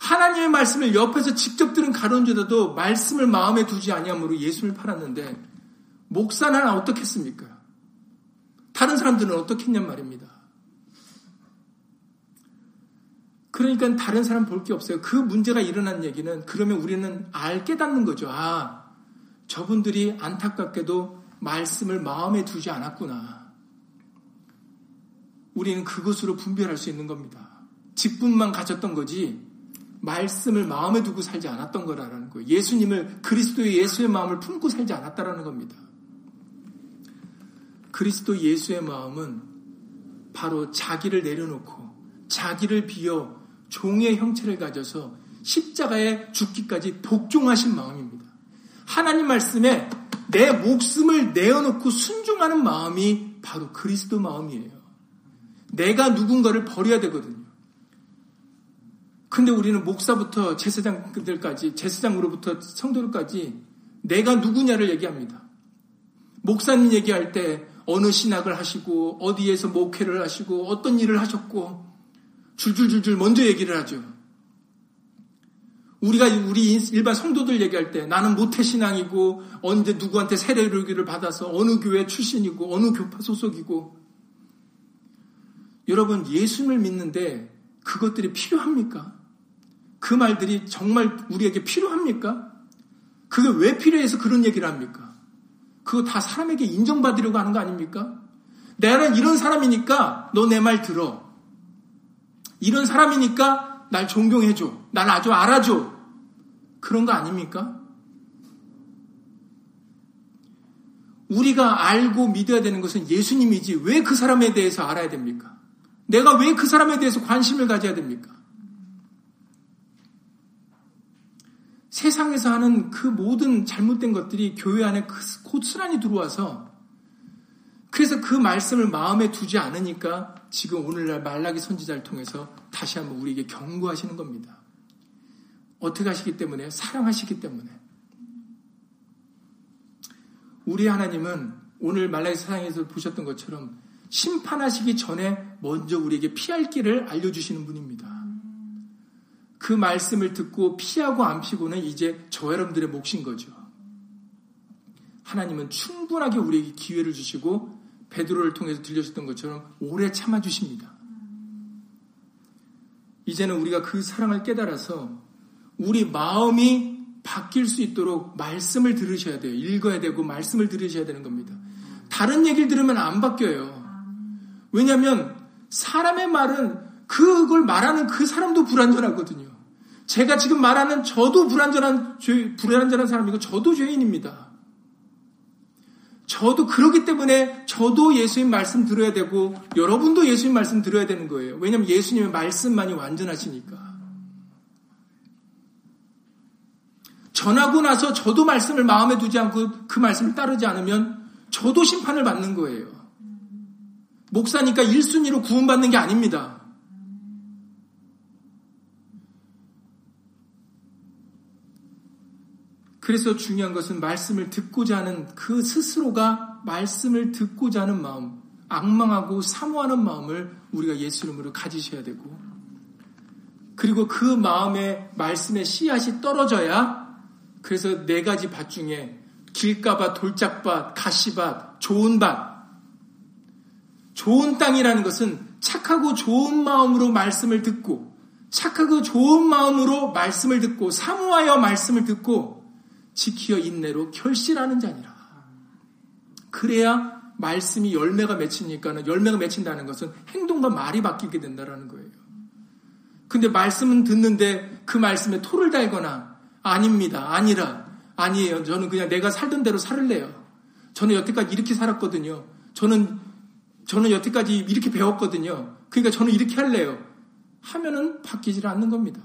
하나님의 말씀을 옆에서 직접 들은 가론주다도 말씀을 마음에 두지 아니함으로 예수를 팔았는데 목사는 어떻겠습니까? 다른 사람들은 어떻겠냔 말입니다. 그러니까 다른 사람 볼 게 없어요. 그 문제가 일어난 얘기는 그러면 우리는 알 깨닫는 거죠. 아, 저분들이 안타깝게도 말씀을 마음에 두지 않았구나. 우리는 그것으로 분별할 수 있는 겁니다. 직분만 가졌던 거지 말씀을 마음에 두고 살지 않았던 거라는 거예요. 예수님을 그리스도의 예수의 마음을 품고 살지 않았다라는 겁니다. 그리스도 예수의 마음은 바로 자기를 내려놓고 자기를 비어 종의 형체를 가져서 십자가에 죽기까지 복종하신 마음입니다. 하나님 말씀에 내 목숨을 내어놓고 순종하는 마음이 바로 그리스도 마음이에요. 내가 누군가를 버려야 되거든요. 근데 우리는 목사부터 제사장들까지, 제사장으로부터 성도들까지 내가 누구냐를 얘기합니다. 목사님 얘기할 때 어느 신학을 하시고, 어디에서 목회를 하시고, 어떤 일을 하셨고, 줄줄줄줄 먼저 얘기를 하죠. 우리가 우리 일반 성도들 얘기할 때 나는 모태 신앙이고 언제 누구한테 세례를 받아서 어느 교회 출신이고 어느 교파 소속이고 여러분 예수님을 믿는데 그것들이 필요합니까? 그 말들이 정말 우리에게 필요합니까? 그게 왜 필요해서 그런 얘기를 합니까? 그거 다 사람에게 인정받으려고 하는 거 아닙니까? 나는 이런 사람이니까 너 내 말 들어. 이런 사람이니까 날 존경해줘. 날 아주 알아줘. 그런 거 아닙니까? 우리가 알고 믿어야 되는 것은 예수님이지 왜 그 사람에 대해서 알아야 됩니까? 내가 왜 그 사람에 대해서 관심을 가져야 됩니까? 세상에서 하는 그 모든 잘못된 것들이 교회 안에 고스란히 들어와서 그래서 그 말씀을 마음에 두지 않으니까 지금 오늘날 말라기 선지자를 통해서 다시 한번 우리에게 경고하시는 겁니다. 어떻게 하시기 때문에? 사랑하시기 때문에. 우리 하나님은 오늘 말라기 사상에서 보셨던 것처럼 심판하시기 전에 먼저 우리에게 피할 길을 알려주시는 분입니다. 그 말씀을 듣고 피하고 안 피고는 이제 저 여러분들의 몫인 거죠. 하나님은 충분하게 우리에게 기회를 주시고 베드로를 통해서 들려줬던 것처럼 오래 참아 주십니다. 이제는 우리가 그 사랑을 깨달아서 우리 마음이 바뀔 수 있도록 말씀을 들으셔야 돼요. 읽어야 되고 말씀을 들으셔야 되는 겁니다. 다른 얘기를 들으면 안 바뀌어요. 왜냐하면 사람의 말은 그걸 말하는 그 사람도 불완전하거든요. 제가 지금 말하는 저도 불완전한 죄, 불완전한 사람이고 저도 죄인입니다. 저도 그러기 때문에 저도 예수님 말씀 들어야 되고 여러분도 예수님 말씀 들어야 되는 거예요. 왜냐하면 예수님의 말씀만이 완전하시니까. 전하고 나서 저도 말씀을 마음에 두지 않고 그 말씀을 따르지 않으면 저도 심판을 받는 거예요. 목사니까 1순위로 구원받는 게 아닙니다. 그래서 중요한 것은 말씀을 듣고자 하는 그 스스로가 말씀을 듣고자 하는 마음, 악망하고 사모하는 마음을 우리가 예수 이름으로 가지셔야 되고, 그리고 그 마음에 말씀의 씨앗이 떨어져야 그래서 네 가지 밭 중에 길가밭, 돌짝밭, 가시밭, 좋은 밭. 좋은 땅이라는 것은 착하고 좋은 마음으로 말씀을 듣고, 착하고 좋은 마음으로 말씀을 듣고, 사모하여 말씀을 듣고, 지키어 인내로 결실하는 자니라. 그래야 말씀이 열매가 맺히니까는 열매가 맺힌다는 것은 행동과 말이 바뀌게 된다는 거예요. 근데 말씀은 듣는데 그 말씀에 토를 달거나 아닙니다. 아니라 아니에요. 저는 그냥 내가 살던 대로 살을래요. 저는 여태까지 이렇게 살았거든요. 저는 저는 여태까지 이렇게 배웠거든요. 그러니까 저는 이렇게 할래요. 하면은 바뀌질 않는 겁니다.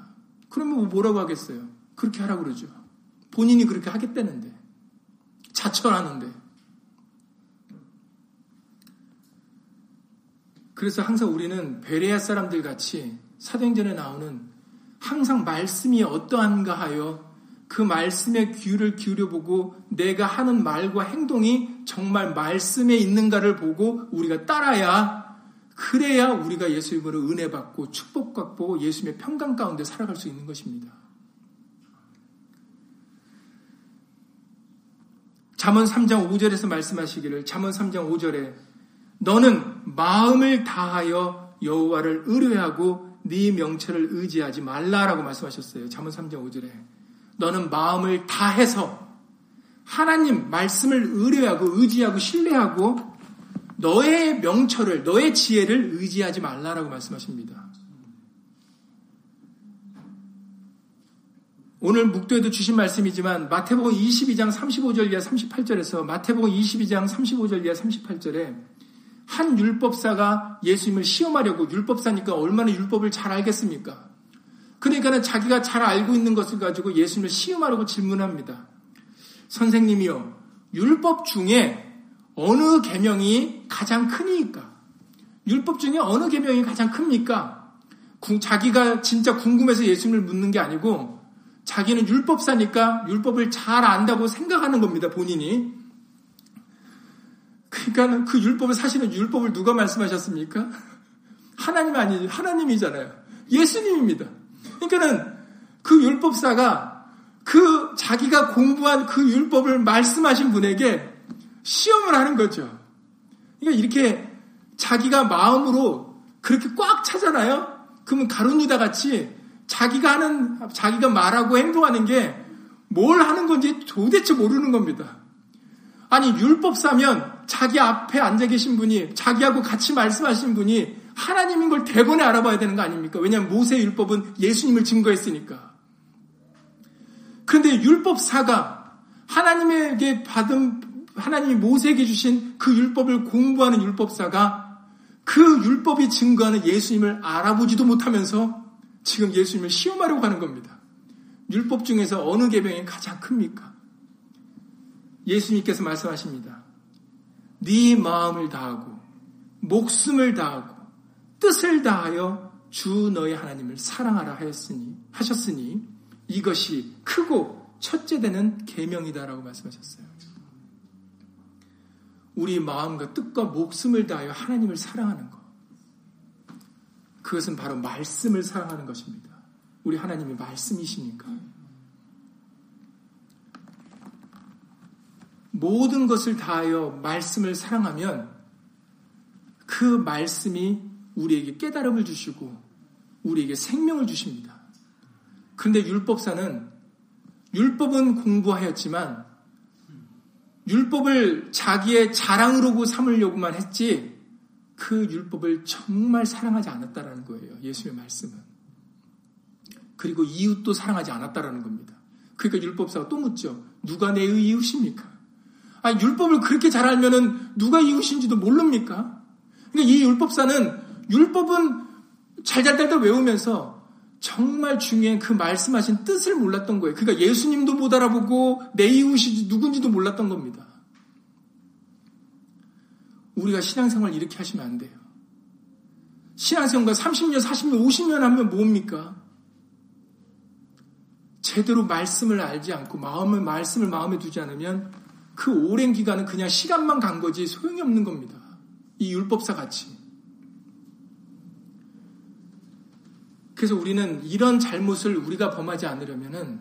그러면 뭐 뭐라고 하겠어요? 그렇게 하라고 그러죠. 본인이 그렇게 하겠다는데. 자처하는데. 그래서 항상 우리는 베레아 사람들 같이 사도행전에 나오는 항상 말씀이 어떠한가 하여 그 말씀의 귀를 기울여 보고 내가 하는 말과 행동이 정말 말씀에 있는가를 보고 우리가 따라야 그래야 우리가 예수 이름으로 은혜 받고 축복 받고 예수님의 평강 가운데 살아갈 수 있는 것입니다. 잠언 3장 5절에서 말씀하시기를 잠언 3장 5절에 너는 마음을 다하여 여호와를 의뢰하고 네 명철을 의지하지 말라라고 말씀하셨어요. 잠언 3장 5절에 너는 마음을 다해서 하나님 말씀을 의뢰하고 의지하고 신뢰하고 너의 명철을 너의 지혜를 의지하지 말라라고 말씀하십니다. 오늘 묵도에도 주신 말씀이지만 마태복음 22장 35절 이하 38절에서 마태복음 22장 35절 이하 38절에 한 율법사가 예수님을 시험하려고 율법사니까 얼마나 율법을 잘 알겠습니까? 그러니까는 자기가 잘 알고 있는 것을 가지고 예수님을 시험하려고 질문합니다. 선생님이요, 율법 중에 어느 계명이 가장 크니까? 율법 중에 어느 계명이 가장 큽니까? 자기가 진짜 궁금해서 예수님을 묻는 게 아니고 자기는 율법사니까 율법을 잘 안다고 생각하는 겁니다, 본인이. 그러니까 그 율법을 사실은 율법을 누가 말씀하셨습니까? 하나님 아니지, 하나님이잖아요. 예수님입니다. 그러니까는 그 율법사가 그 자기가 공부한 그 율법을 말씀하신 분에게 시험을 하는 거죠. 그러니까 이렇게 자기가 마음으로 그렇게 꽉 차잖아요. 그러면 가룟유다 같이 자기가 하는 자기가 말하고 행동하는 게 뭘 하는 건지 도대체 모르는 겁니다. 아니 율법사면 자기 앞에 앉아 계신 분이 자기하고 같이 말씀하신 분이 하나님인 걸 대번에 알아봐야 되는 거 아닙니까? 왜냐하면 모세 율법은 예수님을 증거했으니까. 그런데 율법사가 하나님에게 받은 하나님이 모세에게 주신 그 율법을 공부하는 율법사가 그 율법이 증거하는 예수님을 알아보지도 못하면서 지금 예수님을 시험하려고 하는 겁니다. 율법 중에서 어느 계명이 가장 큽니까? 예수님께서 말씀하십니다. 네 마음을 다하고 목숨을 다하고 뜻을 다하여 주 너의 하나님을 사랑하라 하였으니 하셨으니 이것이 크고 첫째 되는 계명이다라고 말씀하셨어요. 우리 마음과 뜻과 목숨을 다하여 하나님을 사랑하는 것. 그것은 바로 말씀을 사랑하는 것입니다. 우리 하나님이 말씀이시니까. 모든 것을 다하여 말씀을 사랑하면 그 말씀이 우리에게 깨달음을 주시고 우리에게 생명을 주십니다. 그런데 율법사는 율법은 공부하였지만 율법을 자기의 자랑으로 삼으려고만 했지 그 율법을 정말 사랑하지 않았다라는 거예요. 예수의 말씀은. 그리고 이웃도 사랑하지 않았다라는 겁니다. 그러니까 율법사가 또 묻죠. 누가 내 이웃입니까? 아, 율법을 그렇게 잘 알면은 누가 이웃인지도 모릅니까? 그러니까 이 율법사는 율법은 잘잘잘잘 외우면서 정말 중요한 그 말씀하신 뜻을 몰랐던 거예요. 그러니까 예수님도 못 알아보고 내 이웃이 누군지도 몰랐던 겁니다. 우리가 신앙생활 이렇게 하시면 안 돼요. 신앙생활 30년, 40년, 50년 하면 뭡니까? 제대로 말씀을 알지 않고 마음을 말씀을 마음에 두지 않으면 그 오랜 기간은 그냥 시간만 간 거지 소용이 없는 겁니다. 이 율법사 같이. 그래서 우리는 이런 잘못을 우리가 범하지 않으려면은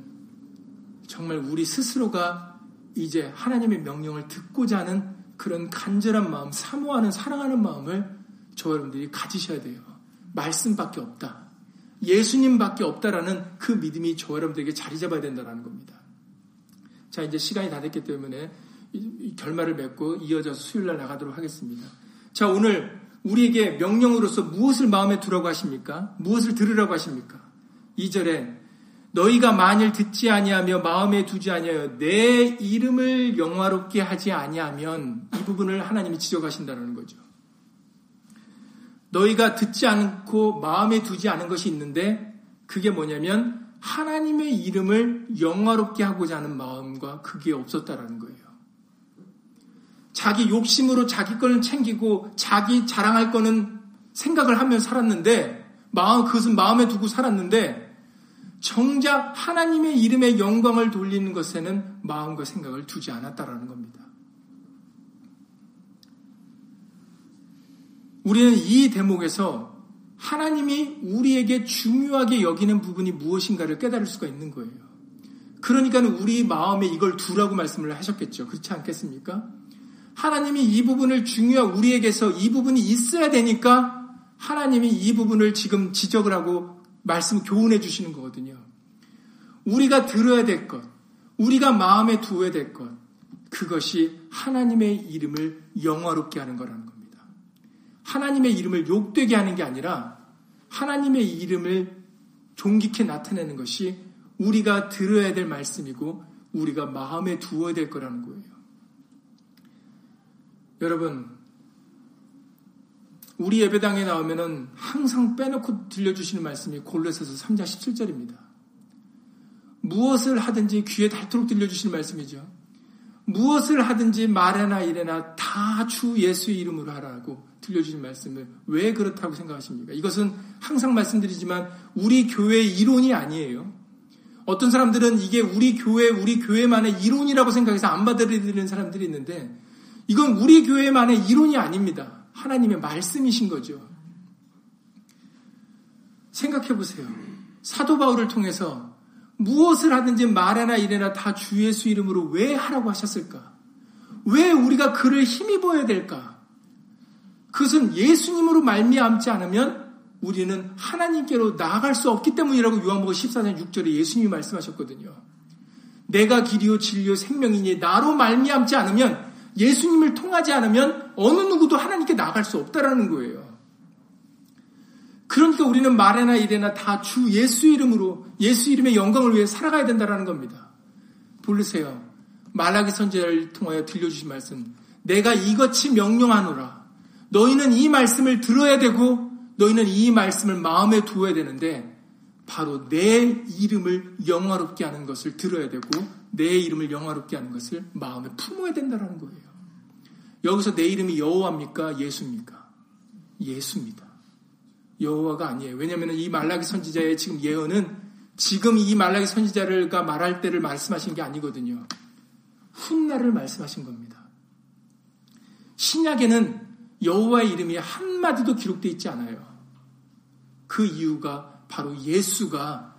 정말 우리 스스로가 이제 하나님의 명령을 듣고자 하는 그런 간절한 마음, 사모하는, 사랑하는 마음을 저 여러분들이 가지셔야 돼요. 말씀밖에 없다. 예수님밖에 없다라는 그 믿음이 저 여러분들에게 자리 잡아야 된다는 겁니다. 자, 이제 시간이 다 됐기 때문에 결말을 맺고 이어져서 수요일 날 나가도록 하겠습니다. 자, 오늘 우리에게 명령으로서 무엇을 마음에 두라고 하십니까? 무엇을 들으라고 하십니까? 2절에 너희가 만일 듣지 아니하며 마음에 두지 아니하여 내 이름을 영화롭게 하지 아니하면 이 부분을 하나님이 지적하신다는 거죠. 너희가 듣지 않고 마음에 두지 않은 것이 있는데 그게 뭐냐면 하나님의 이름을 영화롭게 하고자 하는 마음과 그게 없었다라는 거예요. 자기 욕심으로 자기 거는 챙기고 자기 자랑할 거는 생각을 하며 살았는데 마음 그것은 마음에 두고 살았는데 정작 하나님의 이름의 영광을 돌리는 것에는 마음과 생각을 두지 않았다라는 겁니다. 우리는 이 대목에서 하나님이 우리에게 중요하게 여기는 부분이 무엇인가를 깨달을 수가 있는 거예요. 그러니까 우리 마음에 이걸 두라고 말씀을 하셨겠죠. 그렇지 않겠습니까? 하나님이 이 부분을 중요한 우리에게서 이 부분이 있어야 되니까 하나님이 이 부분을 지금 지적을 하고 말씀 교훈해 주시는 거거든요. 우리가 들어야 될 것, 우리가 마음에 두어야 될 것, 그것이 하나님의 이름을 영화롭게 하는 거라는 겁니다. 하나님의 이름을 욕되게 하는 게 아니라 하나님의 이름을 존귀케 나타내는 것이 우리가 들어야 될 말씀이고 우리가 마음에 두어야 될 거라는 거예요. 여러분, 우리 예배당에 나오면은 항상 빼놓고 들려주시는 말씀이 골로새서 3장 17절입니다. 무엇을 하든지 귀에 닳도록 들려주시는 말씀이죠. 무엇을 하든지 말해나 이래나 다 주 예수의 이름으로 하라고 들려주신 말씀을 왜 그렇다고 생각하십니까? 이것은 항상 말씀드리지만 우리 교회의 이론이 아니에요. 어떤 사람들은 이게 우리 교회, 우리 교회만의 이론이라고 생각해서 안 받아들이는 사람들이 있는데 이건 우리 교회만의 이론이 아닙니다. 하나님의 말씀이신 거죠. 생각해 보세요. 사도 바울을 통해서 무엇을 하든지 말하나 이래나 다 주 예수 이름으로 왜 하라고 하셨을까? 왜 우리가 그를 힘입어야 될까? 그것은 예수님으로 말미암지 않으면 우리는 하나님께로 나아갈 수 없기 때문이라고 요한복음 14장 6절에 예수님이 말씀하셨거든요. 내가 길이요 진리요 생명이니 나로 말미암지 않으면 예수님을 통하지 않으면 어느 누구도 하나님께 나갈 수 없다라는 거예요. 그러니까 우리는 말에나 이래나 다 주 예수 이름으로 예수 이름의 영광을 위해 살아가야 된다라는 겁니다. 부르세요. 말라기 선제를 통하여 들려주신 말씀. 내가 이것이 명령하노라. 너희는 이 말씀을 들어야 되고 너희는 이 말씀을 마음에 두어야 되는데 바로 내 이름을 영화롭게 하는 것을 들어야 되고 내 이름을 영화롭게 하는 것을 마음에 품어야 된다는 거예요. 여기서 내 이름이 여호와입니까? 예수입니까? 예수입니다. 여호와가 아니에요. 왜냐하면 이 말라기 선지자의 지금 예언은 지금 이 말라기 선지자가 말할 때를 말씀하신 게 아니거든요. 훗날을 말씀하신 겁니다. 신약에는 여호와의 이름이 한 마디도 기록되어 있지 않아요. 그 이유가 바로 예수가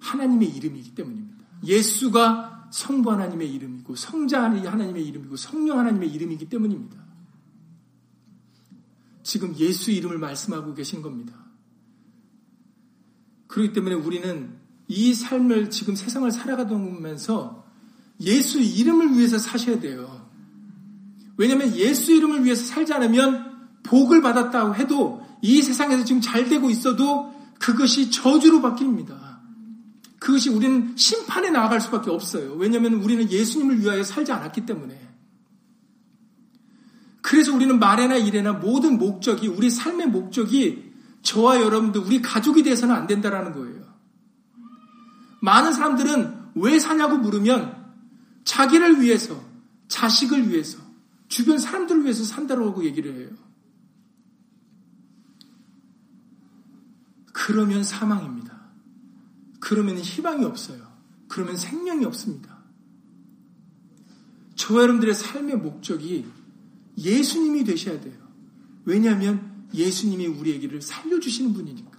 하나님의 이름이기 때문입니다. 예수가 성부 하나님의 이름이고 성자 하나님의 이름이고 성령 하나님의 이름이기 때문입니다. 지금 예수 이름을 말씀하고 계신 겁니다. 그렇기 때문에 우리는 이 삶을 지금 세상을 살아가면서 예수 이름을 위해서 사셔야 돼요. 왜냐하면 예수 이름을 위해서 살지 않으면 복을 받았다고 해도 이 세상에서 지금 잘 되고 있어도 그것이 저주로 바뀝니다. 그것이 우리는 심판에 나아갈 수밖에 없어요. 왜냐하면 우리는 예수님을 위하여 살지 않았기 때문에. 그래서 우리는 말에나 일에나 모든 목적이 우리 삶의 목적이 저와 여러분들 우리 가족이 돼서는 안 된다라는 거예요. 많은 사람들은 왜 사냐고 물으면 자기를 위해서, 자식을 위해서, 주변 사람들을 위해서 산다고 얘기를 해요. 그러면 사망입니다. 그러면 희망이 없어요. 그러면 생명이 없습니다. 저와 여러분들의 삶의 목적이 예수님이 되셔야 돼요. 왜냐하면 예수님이 우리에게를 살려주시는 분이니까.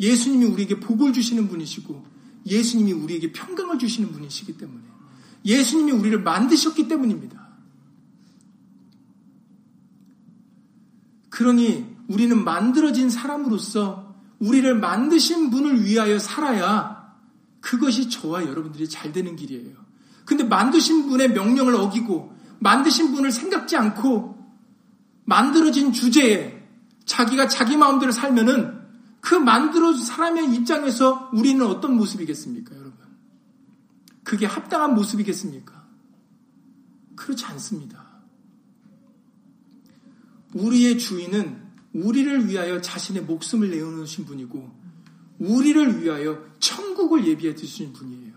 예수님이 우리에게 복을 주시는 분이시고, 예수님이 우리에게 평강을 주시는 분이시기 때문에. 예수님이 우리를 만드셨기 때문입니다. 그러니 우리는 만들어진 사람으로서 우리를 만드신 분을 위하여 살아야 그것이 저와 여러분들이 잘 되는 길이에요. 근데 만드신 분의 명령을 어기고 만드신 분을 생각지 않고 만들어진 주제에 자기가 자기 마음대로 살면은 그 만들어진 사람의 입장에서 우리는 어떤 모습이겠습니까, 여러분? 그게 합당한 모습이겠습니까? 그렇지 않습니다. 우리의 주인은 우리를 위하여 자신의 목숨을 내어놓으신 분이고 우리를 위하여 천국을 예비해 두신 분이에요.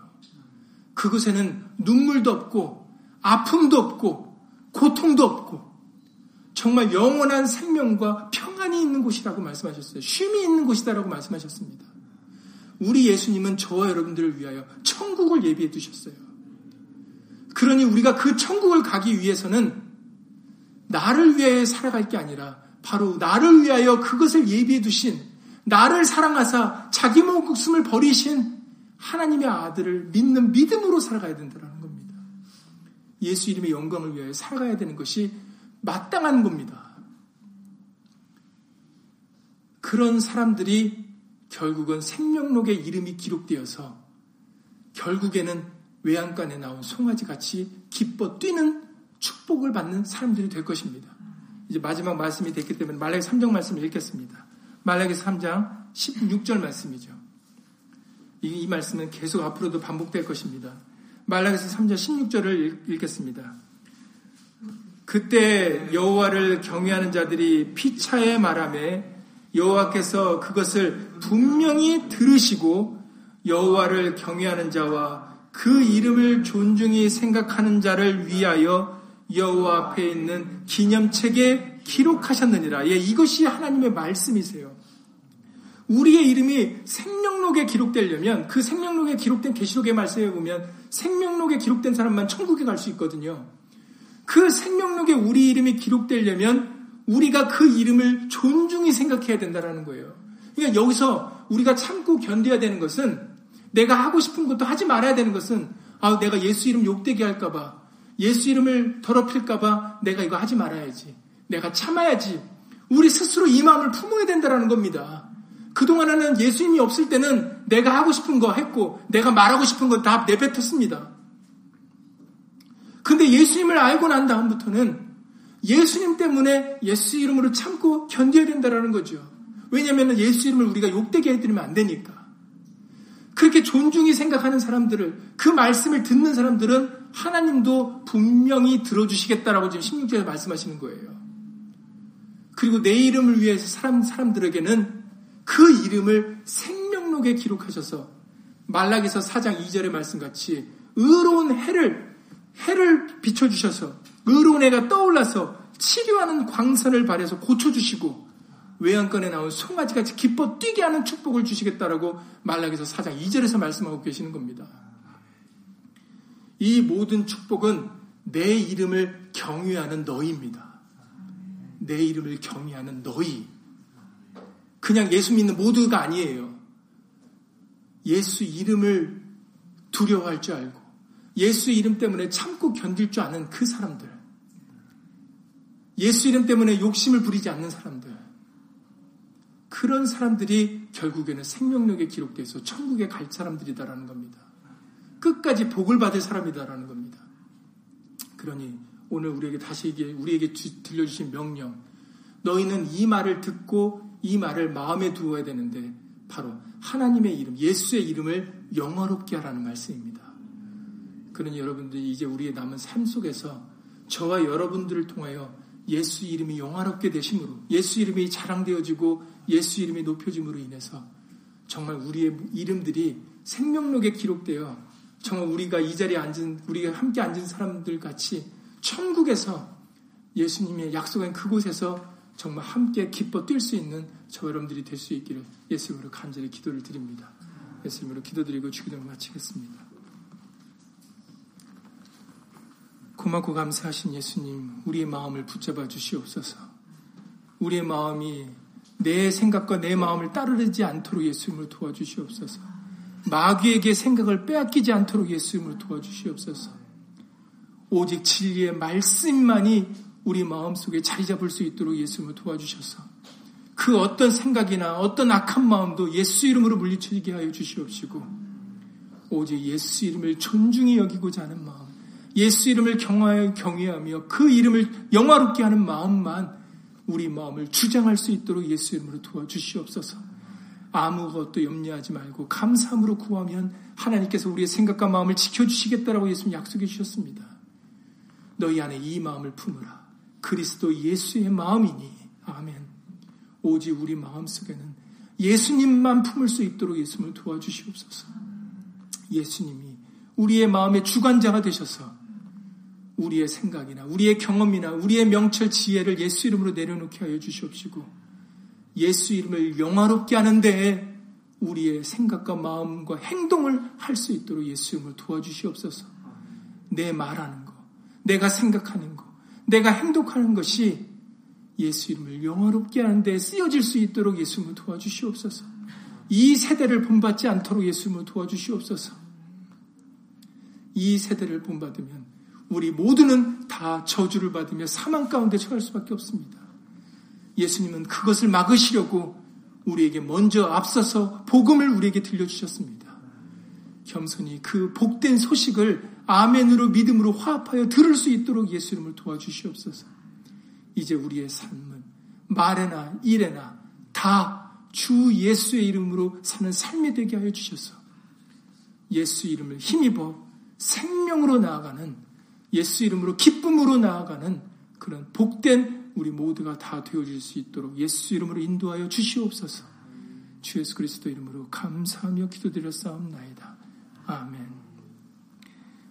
그곳에는 눈물도 없고 아픔도 없고 고통도 없고 정말 영원한 생명과 평안이 있는 곳이라고 말씀하셨어요. 쉼이 있는 곳이다라고 말씀하셨습니다. 우리 예수님은 저와 여러분들을 위하여 천국을 예비해 두셨어요. 그러니 우리가 그 천국을 가기 위해서는 나를 위해 살아갈 게 아니라 바로 나를 위하여 그것을 예비해 두신 나를 사랑하사 자기 목숨을 버리신 하나님의 아들을 믿는 믿음으로 살아가야 된다는 겁니다. 예수 이름의 영광을 위하여 살아가야 되는 것이 마땅한 겁니다. 그런 사람들이 결국은 생명록에 이름이 기록되어서 결국에는 외양간에 나온 송아지 같이 기뻐 뛰는 축복을 받는 사람들이 될 것입니다. 이제 마지막 말씀이 됐기 때문에 말라기 3장 말씀을 읽겠습니다. 말라기 3장 16절 말씀이죠. 이, 이 말씀은 계속 앞으로도 반복될 것입니다. 말라기서 3장 16절을 읽겠습니다. 그때 여호와를 경외하는 자들이 피차에 말함에 여호와께서 그것을 분명히 들으시고 여호와를 경외하는 자와 그 이름을 존중히 생각하는 자를 위하여 여호와 앞에 있는 기념책에 기록하셨느니라. 예, 이것이 하나님의 말씀이세요. 우리의 이름이 생명록에 기록되려면 그 생명록에 기록된 계시록의 말씀에 보면 생명록에 기록된 사람만 천국에 갈 수 있거든요. 그 생명록에 우리 이름이 기록되려면 우리가 그 이름을 존중히 생각해야 된다는 거예요. 그러니까 여기서 우리가 참고 견뎌야 되는 것은 내가 하고 싶은 것도 하지 말아야 되는 것은 아, 내가 예수 이름 욕되게 할까봐 예수 이름을 더럽힐까봐 내가 이거 하지 말아야지. 내가 참아야지. 우리 스스로 이 마음을 품어야 된다는 겁니다. 그동안에는 예수님이 없을 때는 내가 하고 싶은 거 했고, 내가 말하고 싶은 거다 내뱉었습니다. 근데 예수님을 알고 난 다음부터는 예수님 때문에 예수 이름으로 참고 견뎌야 된다는 거죠. 왜냐하면 예수 이름을 우리가 욕되게 해드리면 안 되니까. 그렇게 존중히 생각하는 사람들을, 그 말씀을 듣는 사람들은 하나님도 분명히 들어주시겠다라고 지금 16절에 말씀하시는 거예요. 그리고 내 이름을 위해서 사람, 사람들에게는 그 이름을 생명록에 기록하셔서 말락에서 4장 2절의 말씀같이 의로운 해를, 해를 비춰주셔서 의로운 해가 떠올라서 치료하는 광선을 발해서 고쳐주시고 외양간에 나온 송아지같이 기뻐 뛰게 하는 축복을 주시겠다라고 말락에서 4장 2절에서 말씀하고 계시는 겁니다. 이 모든 축복은 내 이름을 경외하는 너희입니다. 내 이름을 경외하는 너희. 그냥 예수 믿는 모두가 아니에요. 예수 이름을 두려워할 줄 알고 예수 이름 때문에 참고 견딜 줄 아는 그 사람들. 예수 이름 때문에 욕심을 부리지 않는 사람들. 그런 사람들이 결국에는 생명력에 기록돼서 천국에 갈 사람들이다라는 겁니다. 끝까지 복을 받을 사람이다라는 겁니다. 그러니 오늘 우리에게 다시 우리에게 들려주신 명령. 너희는 이 말을 듣고 이 말을 마음에 두어야 되는데 바로 하나님의 이름, 예수의 이름을 영화롭게 하라는 말씀입니다. 그러니 여러분들이 이제 우리의 남은 삶 속에서 저와 여러분들을 통하여 예수 이름이 영화롭게 되심으로 예수 이름이 자랑되어지고 예수 이름이 높여짐으로 인해서 정말 우리의 이름들이 생명록에 기록되어 정말 우리가 이 자리에 앉은 우리가 함께 앉은 사람들 같이 천국에서 예수님의 약속한 그곳에서 정말 함께 기뻐 뛸 수 있는 저 여러분들이 될 수 있기를 예수님으로 간절히 기도를 드립니다. 예수님으로 기도드리고 주기도를 마치겠습니다. 고맙고 감사하신 예수님, 우리의 마음을 붙잡아 주시옵소서. 우리의 마음이 내 생각과 내 마음을 따르지 않도록 예수님을 도와주시옵소서. 마귀에게 생각을 빼앗기지 않도록 예수님을 도와주시옵소서. 오직 진리의 말씀만이 우리 마음속에 자리 잡을 수 있도록 예수님을 도와주셔서 그 어떤 생각이나 어떤 악한 마음도 예수 이름으로 물리치게 하여 주시옵시고 오직 예수 이름을 존중히 여기고자 하는 마음 예수 이름을 경외하며 그 이름을 영화롭게 하는 마음만 우리 마음을 주장할 수 있도록 예수 이름으로 도와주시옵소서. 아무것도 염려하지 말고 감사함으로 구하면 하나님께서 우리의 생각과 마음을 지켜주시겠다라고 예수님 약속해 주셨습니다. 너희 안에 이 마음을 품으라. 그리스도 예수의 마음이니. 아멘. 오직 우리 마음 속에는 예수님만 품을 수 있도록 예수님을 도와주시옵소서. 예수님이 우리의 마음의 주관자가 되셔서 우리의 생각이나 우리의 경험이나 우리의 명철 지혜를 예수 이름으로 내려놓게 하여 주시옵시고 예수 이름을 영화롭게 하는데 우리의 생각과 마음과 행동을 할 수 있도록 예수 이름을 도와주시옵소서. 내 말하는 거, 내가 생각하는 거, 내가 행동하는 것이 예수 이름을 영화롭게 하는데 쓰여질 수 있도록 예수 이름을 도와주시옵소서. 이 세대를 본받지 않도록 예수 이름을 도와주시옵소서. 이 세대를 본받으면 우리 모두는 다 저주를 받으며 사망 가운데 처할 수밖에 없습니다. 예수님은 그것을 막으시려고 우리에게 먼저 앞서서 복음을 우리에게 들려주셨습니다. 겸손히 그 복된 소식을 아멘으로 믿음으로 화합하여 들을 수 있도록 예수 님을 도와주시옵소서. 이제 우리의 삶은 말에나 일에나 다 주 예수의 이름으로 사는 삶이 되게 하여 주셔서 예수 이름을 힘입어 생명으로 나아가는 예수 이름으로 기쁨으로 나아가는 그런 복된 우리 모두가 다 되어질 수 있도록 예수 이름으로 인도하여 주시옵소서. 주 예수 그리스도 이름으로 감사하며 기도드렸사옵나이다. 아멘.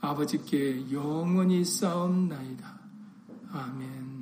아버지께 영원히 쌓옵나이다. 아멘.